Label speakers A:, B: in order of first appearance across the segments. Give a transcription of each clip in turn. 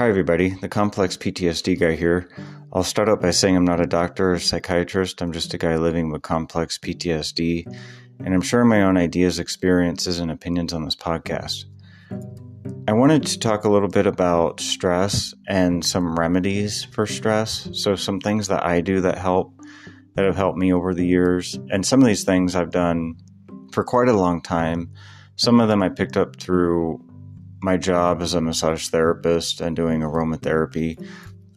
A: Hi, everybody. The complex PTSD guy here. I'll start out by saying I'm not a doctor or psychiatrist. I'm just a guy living with complex PTSD, and I'm sharing my own ideas, experiences, and opinions on this podcast. I wanted to talk a little bit about stress and some remedies for stress. So, some things that I do that help, that have helped me over the years. And some of these things I've done for quite a long time. Some of them I picked up through my job as a massage therapist and doing aromatherapy.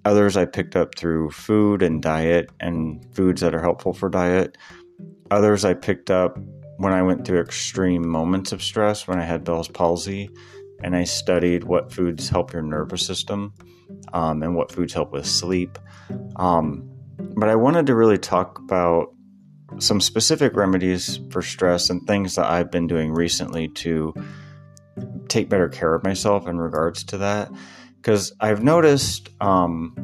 A: Others I picked up through food and diet and foods that are helpful for diet. Others I picked up when I went through extreme moments of stress, when I had Bell's palsy, and I studied what foods help your nervous system um, and what foods help with sleep. Um, but I wanted to really talk about some specific remedies for stress and things that I've been doing recently to take better care of myself in regards to that. Because I've noticed, um,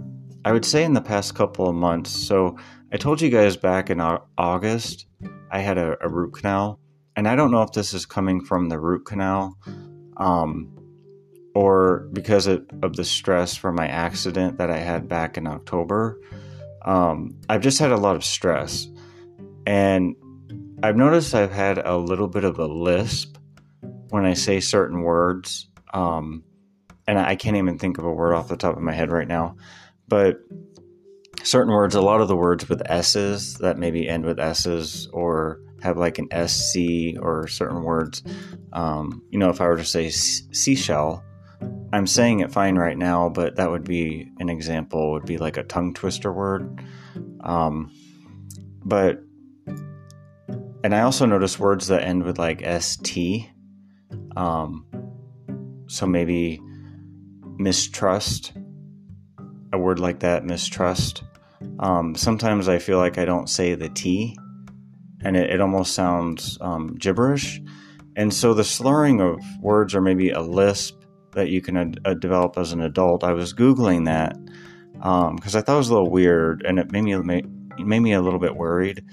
A: I would say in the past couple of months, so I told you guys back in August, I had a, a root canal. And I don't know if this is coming from the root canal um, or because of, of, the stress from my accident that I had back in October. Um, I've just had a lot of stress. And I've noticed I've had a little bit of a lisp when I say certain words. Um, and I can't even think of a word off the top of my head right now. But certain words, a lot of the words with S's that maybe end with S's or have like an SC or certain words. Um, you know, if I were to say seashell, I'm saying it fine right now, but that would be an example, would be like a tongue twister word. Um, but and I also notice words that end with like st. Um, so maybe mistrust, a word like that, mistrust. Um, sometimes I feel like I don't say the T, and it, it almost sounds um, gibberish. And so the slurring of words, or maybe a lisp that you can uh, develop as an adult, I was googling that because um, I thought it was a little weird, and it made me made, made me a little bit worried.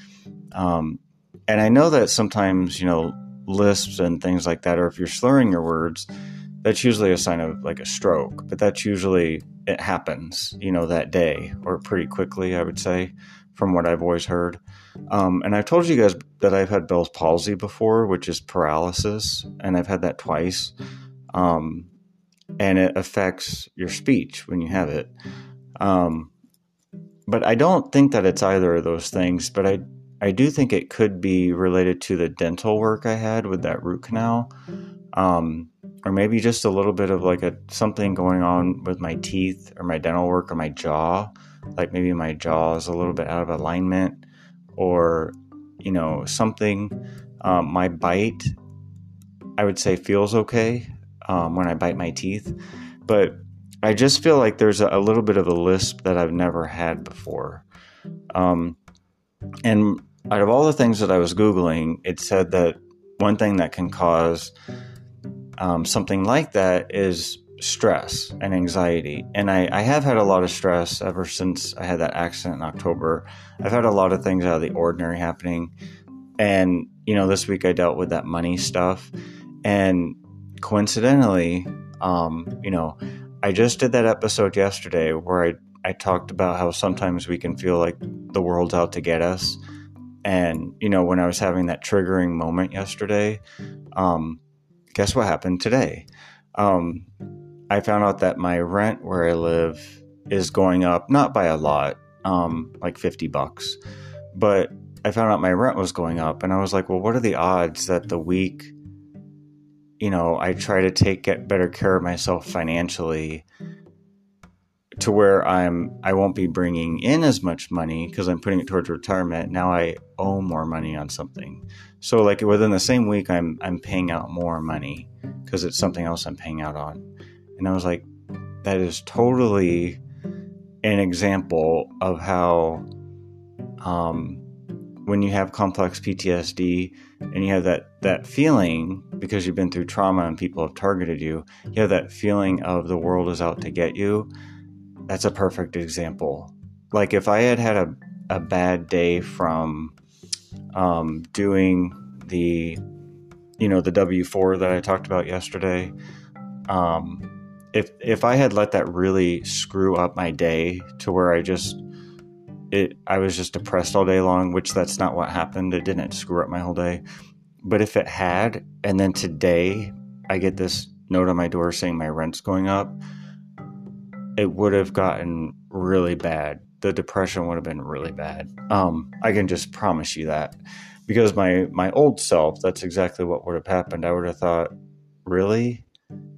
A: Um, and I know that sometimes, you know, lisps and things like that, or if you're slurring your words, that's usually a sign of like a stroke, but that's usually it happens, you know, that day or pretty quickly, I would say, from what I've always heard. Um, and I've told you guys that I've had Bell's palsy before, which is paralysis, and I've had that twice. Um, and it affects your speech when you have it. Um, but I don't think that it's either of those things, but I I do think it could be related to the dental work I had with that root canal, um, or maybe just a little bit of like a something going on with my teeth or my dental work or my jaw. Like maybe my jaw is a little bit out of alignment, or you know something. Um, my bite, I would say, feels okay um, when I bite my teeth, but I just feel like there's a, a little bit of a lisp that I've never had before. Um, and out of all the things that I was Googling, it said that one thing that can cause um, something like that is stress and anxiety. And I, I, have had a lot of stress ever since I had that accident in October. I've had a lot of things out of the ordinary happening. And, you know, this week I dealt with that money stuff. And coincidentally, um, you know, I just did that episode yesterday where I I talked about how sometimes we can feel like the world's out to get us. And, you know, when I was having that triggering moment yesterday, um, guess what happened today? Um, I found out that my rent where I live is going up, not by a lot, um, like 50 bucks, but I found out my rent was going up. And I was like, well, what are the odds that the week, you know, I try to take get better care of myself financially to where I'm I won't be bringing in as much money because I'm putting it towards retirement. Now I owe more money on something. So like within the same week I'm I'm paying out more money because it's something else I'm paying out on. And I was like that is totally an example of how um, when you have complex PTSD and you have that that feeling because you've been through trauma and people have targeted you, you have that feeling of the world is out to get you that's a perfect example. Like if I had had a, a bad day from um, doing the, you know, the W4 that I talked about yesterday, um, if if I had let that really screw up my day to where I just it I was just depressed all day long, which that's not what happened. It didn't screw up my whole day. But if it had, and then today I get this note on my door saying my rent's going up, it would have gotten really bad. The depression would have been really bad. Um, I can just promise you that. Because my my old self, that's exactly what would have happened. I would have thought, really?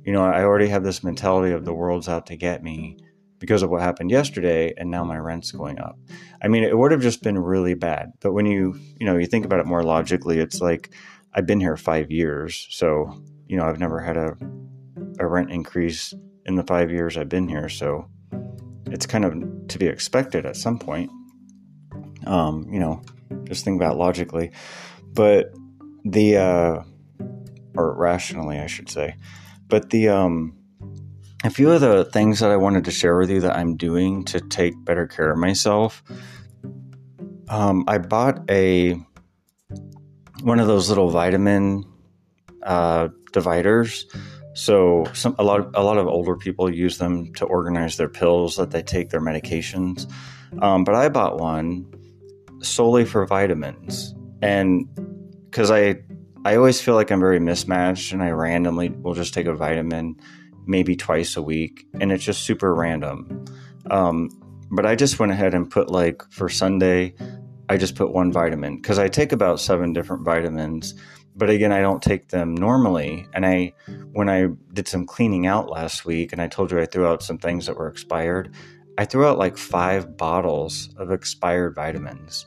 A: you know, I already have this mentality of the world's out to get me because of what happened yesterday and now my rent's going up. I mean, it would have just been really bad. But when you, you know, you think about it more logically, it's like I've been here 5 years. So, you know, I've never had a a rent increase in the 5 years I've been here, so it's kind of to be expected at some point. Um, you know, just think about logically. But the uh or rationally, I should say but the um, a few of the things that I wanted to share with you that I'm doing to take better care of myself. Um, I bought a one of those little vitamin uh, dividers. So some a lot of, a lot of older people use them to organize their pills that they take their medications. Um, but I bought one solely for vitamins, and because I I always feel like I'm very mismatched and I randomly will just take a vitamin maybe twice a week and it's just super random. Um, but I just went ahead and put like for Sunday, I just put one vitamin because I take about seven different vitamins. But again, I don't take them normally. And I, when I did some cleaning out last week and I told you I threw out some things that were expired, I threw out like five bottles of expired vitamins.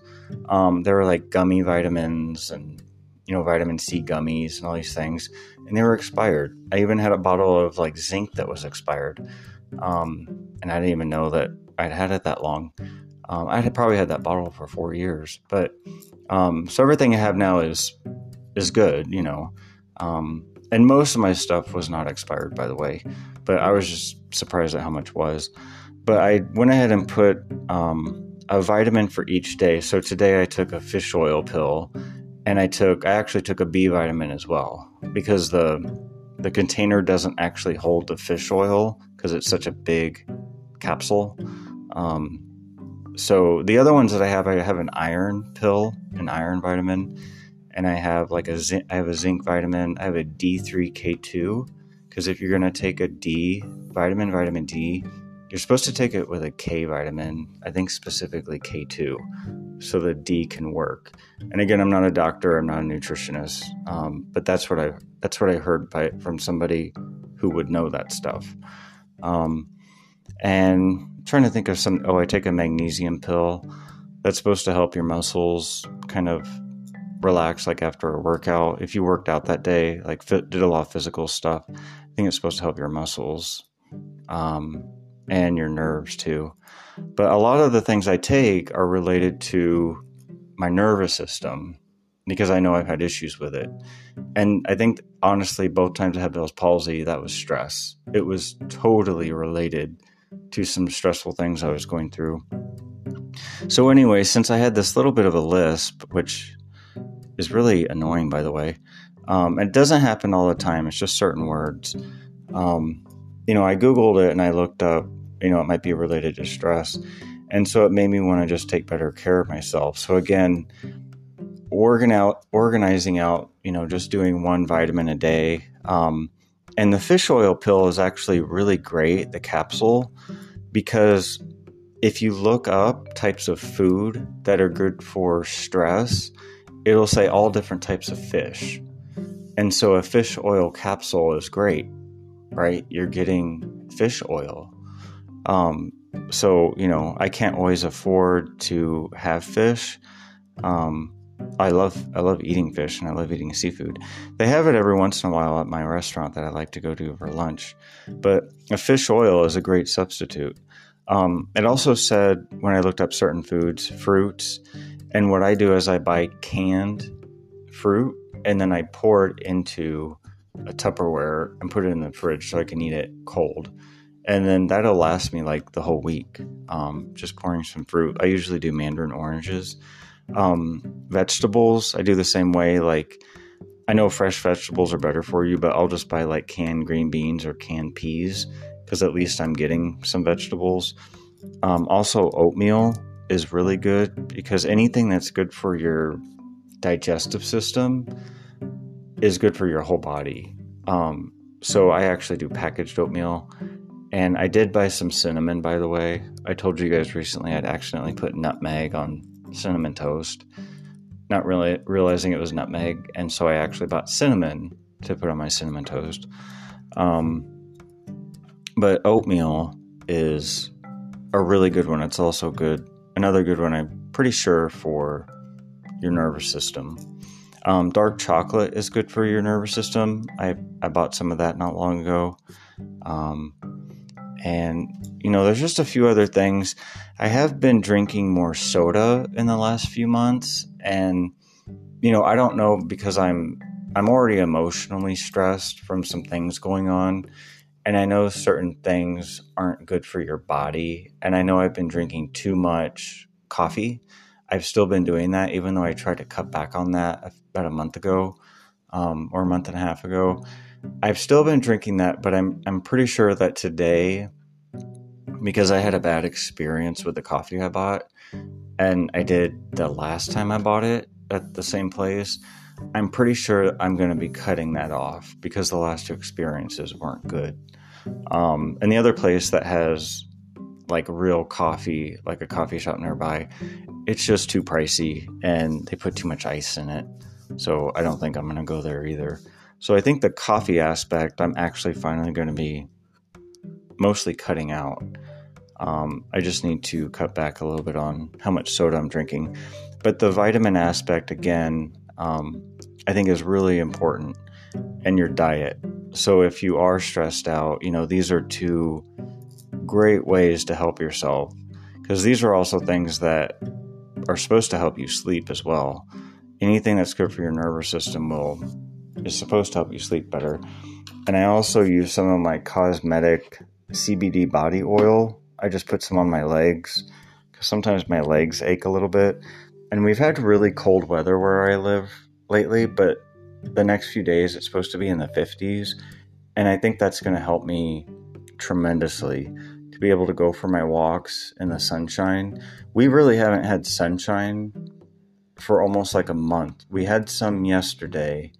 A: Um, there were like gummy vitamins and you know, vitamin C gummies and all these things, and they were expired. I even had a bottle of like zinc that was expired, um, and I didn't even know that I'd had it that long. Um, I had probably had that bottle for four years, but um, so everything I have now is is good, you know. Um, and most of my stuff was not expired, by the way, but I was just surprised at how much was. But I went ahead and put um, a vitamin for each day. So today I took a fish oil pill and I took I actually took a B vitamin as well because the the container doesn't actually hold the fish oil because it's such a big capsule. Um, so the other ones that I have, I have an iron pill, an iron vitamin, and I have like a zinc, I have a zinc vitamin. I have a D3K2 because if you're gonna take a D vitamin, vitamin D, you're supposed to take it with a K vitamin. I think specifically K2 so the D can work. And again, I'm not a doctor, I'm not a nutritionist, um, but that's what I that's what I heard by, from somebody who would know that stuff. Um, and I'm trying to think of some. Oh, I take a magnesium pill that's supposed to help your muscles kind of relax, like after a workout. If you worked out that day, like fit, did a lot of physical stuff, I think it's supposed to help your muscles um, and your nerves too. But a lot of the things I take are related to my nervous system because I know I've had issues with it. And I think, honestly, both times I had Bell's palsy, that was stress. It was totally related to some stressful things I was going through. So, anyway, since I had this little bit of a lisp, which is really annoying, by the way, um, it doesn't happen all the time, it's just certain words. Um, you know, I Googled it and I looked up you know, it might be related to stress. And so it made me want to just take better care of myself. So again, organ out, organizing out, you know, just doing one vitamin a day. Um, and the fish oil pill is actually really great, the capsule, because if you look up types of food that are good for stress, it'll say all different types of fish. And so a fish oil capsule is great, right? You're getting fish oil. Um, so you know, I can't always afford to have fish. Um, I love I love eating fish and I love eating seafood. They have it every once in a while at my restaurant that I like to go to for lunch. But a fish oil is a great substitute. Um, it also said when I looked up certain foods, fruits, and what I do is I buy canned fruit and then I pour it into a Tupperware and put it in the fridge so I can eat it cold and then that'll last me like the whole week. Um, just pouring some fruit. I usually do mandarin oranges. Um, vegetables, I do the same way. Like, I know fresh vegetables are better for you, but I'll just buy like canned green beans or canned peas because at least I'm getting some vegetables. Um, also, oatmeal is really good because anything that's good for your digestive system is good for your whole body. Um, so I actually do packaged oatmeal. And I did buy some cinnamon, by the way. I told you guys recently I'd accidentally put nutmeg on cinnamon toast, not really realizing it was nutmeg. And so I actually bought cinnamon to put on my cinnamon toast. Um, but oatmeal is a really good one. It's also good. Another good one, I'm pretty sure, for your nervous system. Um, dark chocolate is good for your nervous system. I, I bought some of that not long ago. Um, and, you know, there's just a few other things. I have been drinking more soda in the last few months. And, you know, I don't know because I'm I'm already emotionally stressed from some things going on. And I know certain things aren't good for your body. And I know I've been drinking too much coffee. I've still been doing that, even though I tried to cut back on that about a month ago um, or a month and a half ago. I've still been drinking that, but I'm I'm pretty sure that today, because I had a bad experience with the coffee I bought, and I did the last time I bought it at the same place, I'm pretty sure I'm going to be cutting that off because the last two experiences weren't good. Um, and the other place that has like real coffee, like a coffee shop nearby, it's just too pricey and they put too much ice in it. So I don't think I'm going to go there either. So I think the coffee aspect, I'm actually finally going to be mostly cutting out. Um, I just need to cut back a little bit on how much soda I'm drinking. But the vitamin aspect, again, um, I think is really important in your diet. So if you are stressed out, you know, these are two great ways to help yourself because these are also things that are supposed to help you sleep as well. Anything that's good for your nervous system will is supposed to help you sleep better. And I also use some of my cosmetic CBD body oil. I just put some on my legs because sometimes my legs ache a little bit. And we've had really cold weather where I live lately, but the next few days it's supposed to be in the 50s. And I think that's going to help me tremendously to be able to go for my walks in the sunshine. We really haven't had sunshine for almost like a month. We had some yesterday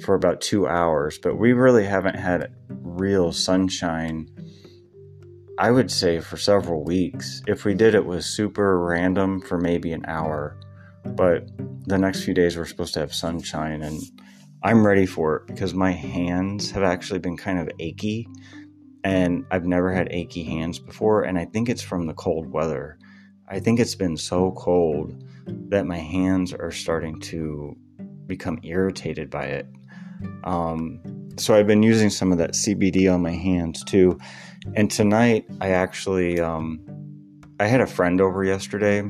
A: for about two hours, but we really haven't had real sunshine, I would say, for several weeks. If we did, it was super random for maybe an hour. But the next few days, we're supposed to have sunshine, and I'm ready for it because my hands have actually been kind of achy, and I've never had achy hands before, and I think it's from the cold weather. I think it's been so cold that my hands are starting to become irritated by it. Um, so I've been using some of that CBD on my hands too. And tonight, I actually um, I had a friend over yesterday,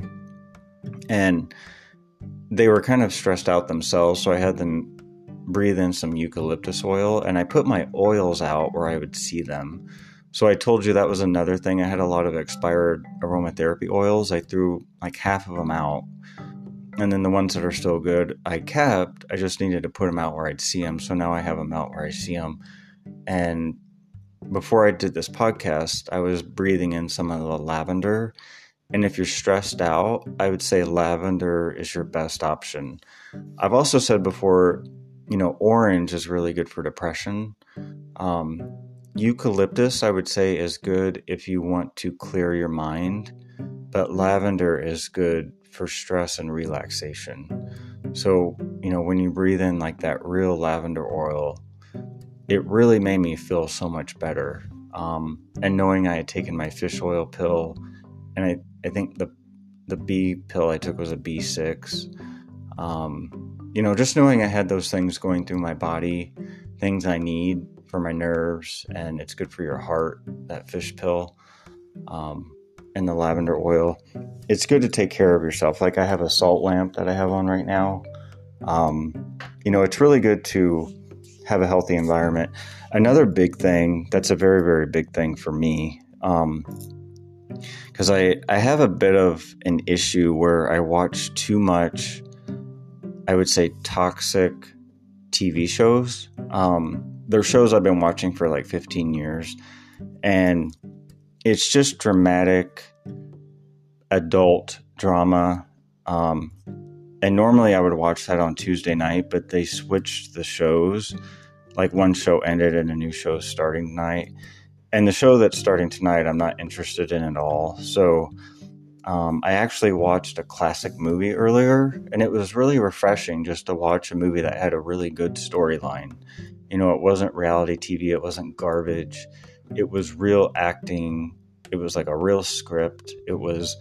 A: and they were kind of stressed out themselves. So I had them breathe in some eucalyptus oil, and I put my oils out where I would see them. So I told you that was another thing. I had a lot of expired aromatherapy oils. I threw like half of them out and then the ones that are still good I kept. I just needed to put them out where I'd see them. So now I have them out where I see them. And before I did this podcast, I was breathing in some of the lavender. And if you're stressed out, I would say lavender is your best option. I've also said before, you know, orange is really good for depression. Um, eucalyptus, I would say, is good if you want to clear your mind, but lavender is good for stress and relaxation. So, you know, when you breathe in like that real lavender oil, it really made me feel so much better. Um, and knowing I had taken my fish oil pill, and I, I think the the B pill I took was a B6. Um, you know, just knowing I had those things going through my body, things I need for my nerves, and it's good for your heart, that fish pill. Um, and the lavender oil. It's good to take care of yourself. Like I have a salt lamp that I have on right now. Um, you know, it's really good to have a healthy environment. Another big thing that's a very, very big thing for me, because um, I, I have a bit of an issue where I watch too much, I would say, toxic TV shows. Um, they're shows I've been watching for like 15 years and it's just dramatic adult drama. Um, and normally I would watch that on Tuesday night, but they switched the shows. Like one show ended and a new show starting tonight. And the show that's starting tonight, I'm not interested in at all. So um, I actually watched a classic movie earlier, and it was really refreshing just to watch a movie that had a really good storyline. You know, it wasn't reality TV, it wasn't garbage, it was real acting. It was like a real script. It was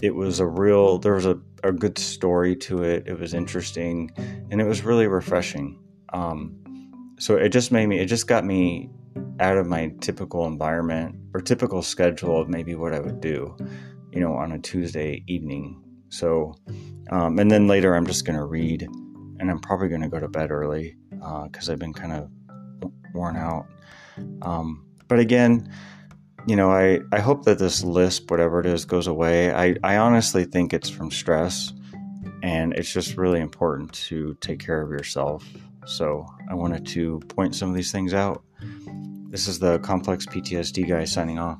A: it was a real there was a, a good story to it it was interesting and it was really refreshing um, so it just made me it just got me out of my typical environment or typical schedule of maybe what i would do you know on a tuesday evening so um, and then later i'm just going to read and i'm probably going to go to bed early because uh, i've been kind of worn out um, but again you know, I, I hope that this lisp, whatever it is, goes away. I, I honestly think it's from stress, and it's just really important to take care of yourself. So I wanted to point some of these things out. This is the complex PTSD guy signing off.